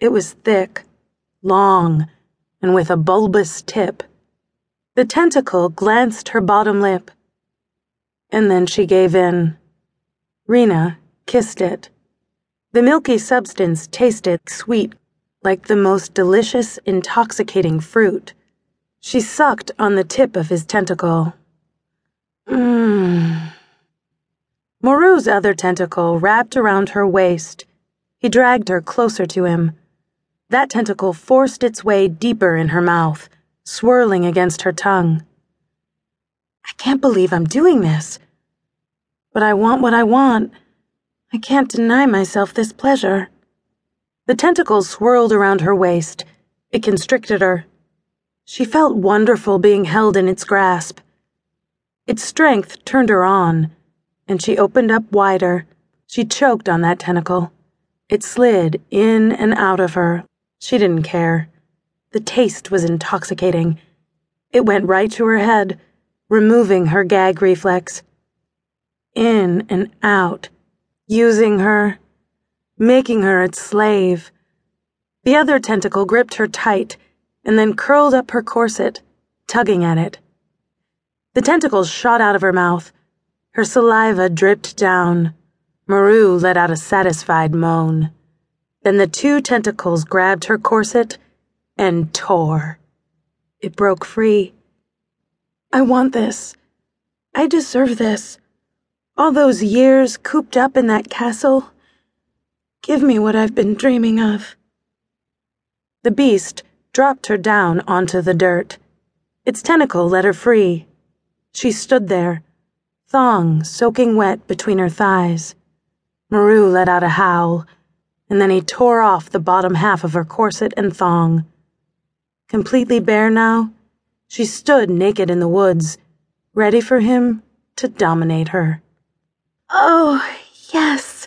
It was thick, long, and with a bulbous tip. The tentacle glanced her bottom lip. And then she gave in. Rena kissed it. The milky substance tasted sweet, like the most delicious, intoxicating fruit. She sucked on the tip of his tentacle. Mmm. Moru's other tentacle wrapped around her waist. He dragged her closer to him. That tentacle forced its way deeper in her mouth, swirling against her tongue. I can't believe I'm doing this. But I want what I want. I can't deny myself this pleasure. The tentacle swirled around her waist. It constricted her. She felt wonderful being held in its grasp. Its strength turned her on, and she opened up wider. She choked on that tentacle. It slid in and out of her she didn't care. The taste was intoxicating. It went right to her head, removing her gag reflex. In and out, using her, making her its slave. The other tentacle gripped her tight and then curled up her corset, tugging at it. The tentacles shot out of her mouth. Her saliva dripped down. Maru let out a satisfied moan. Then the two tentacles grabbed her corset and tore. It broke free. I want this. I deserve this. All those years cooped up in that castle. Give me what I've been dreaming of. The beast dropped her down onto the dirt. Its tentacle let her free. She stood there, thong soaking wet between her thighs. Maru let out a howl and then he tore off the bottom half of her corset and thong. Completely bare now, she stood naked in the woods, ready for him to dominate her. Oh, yes.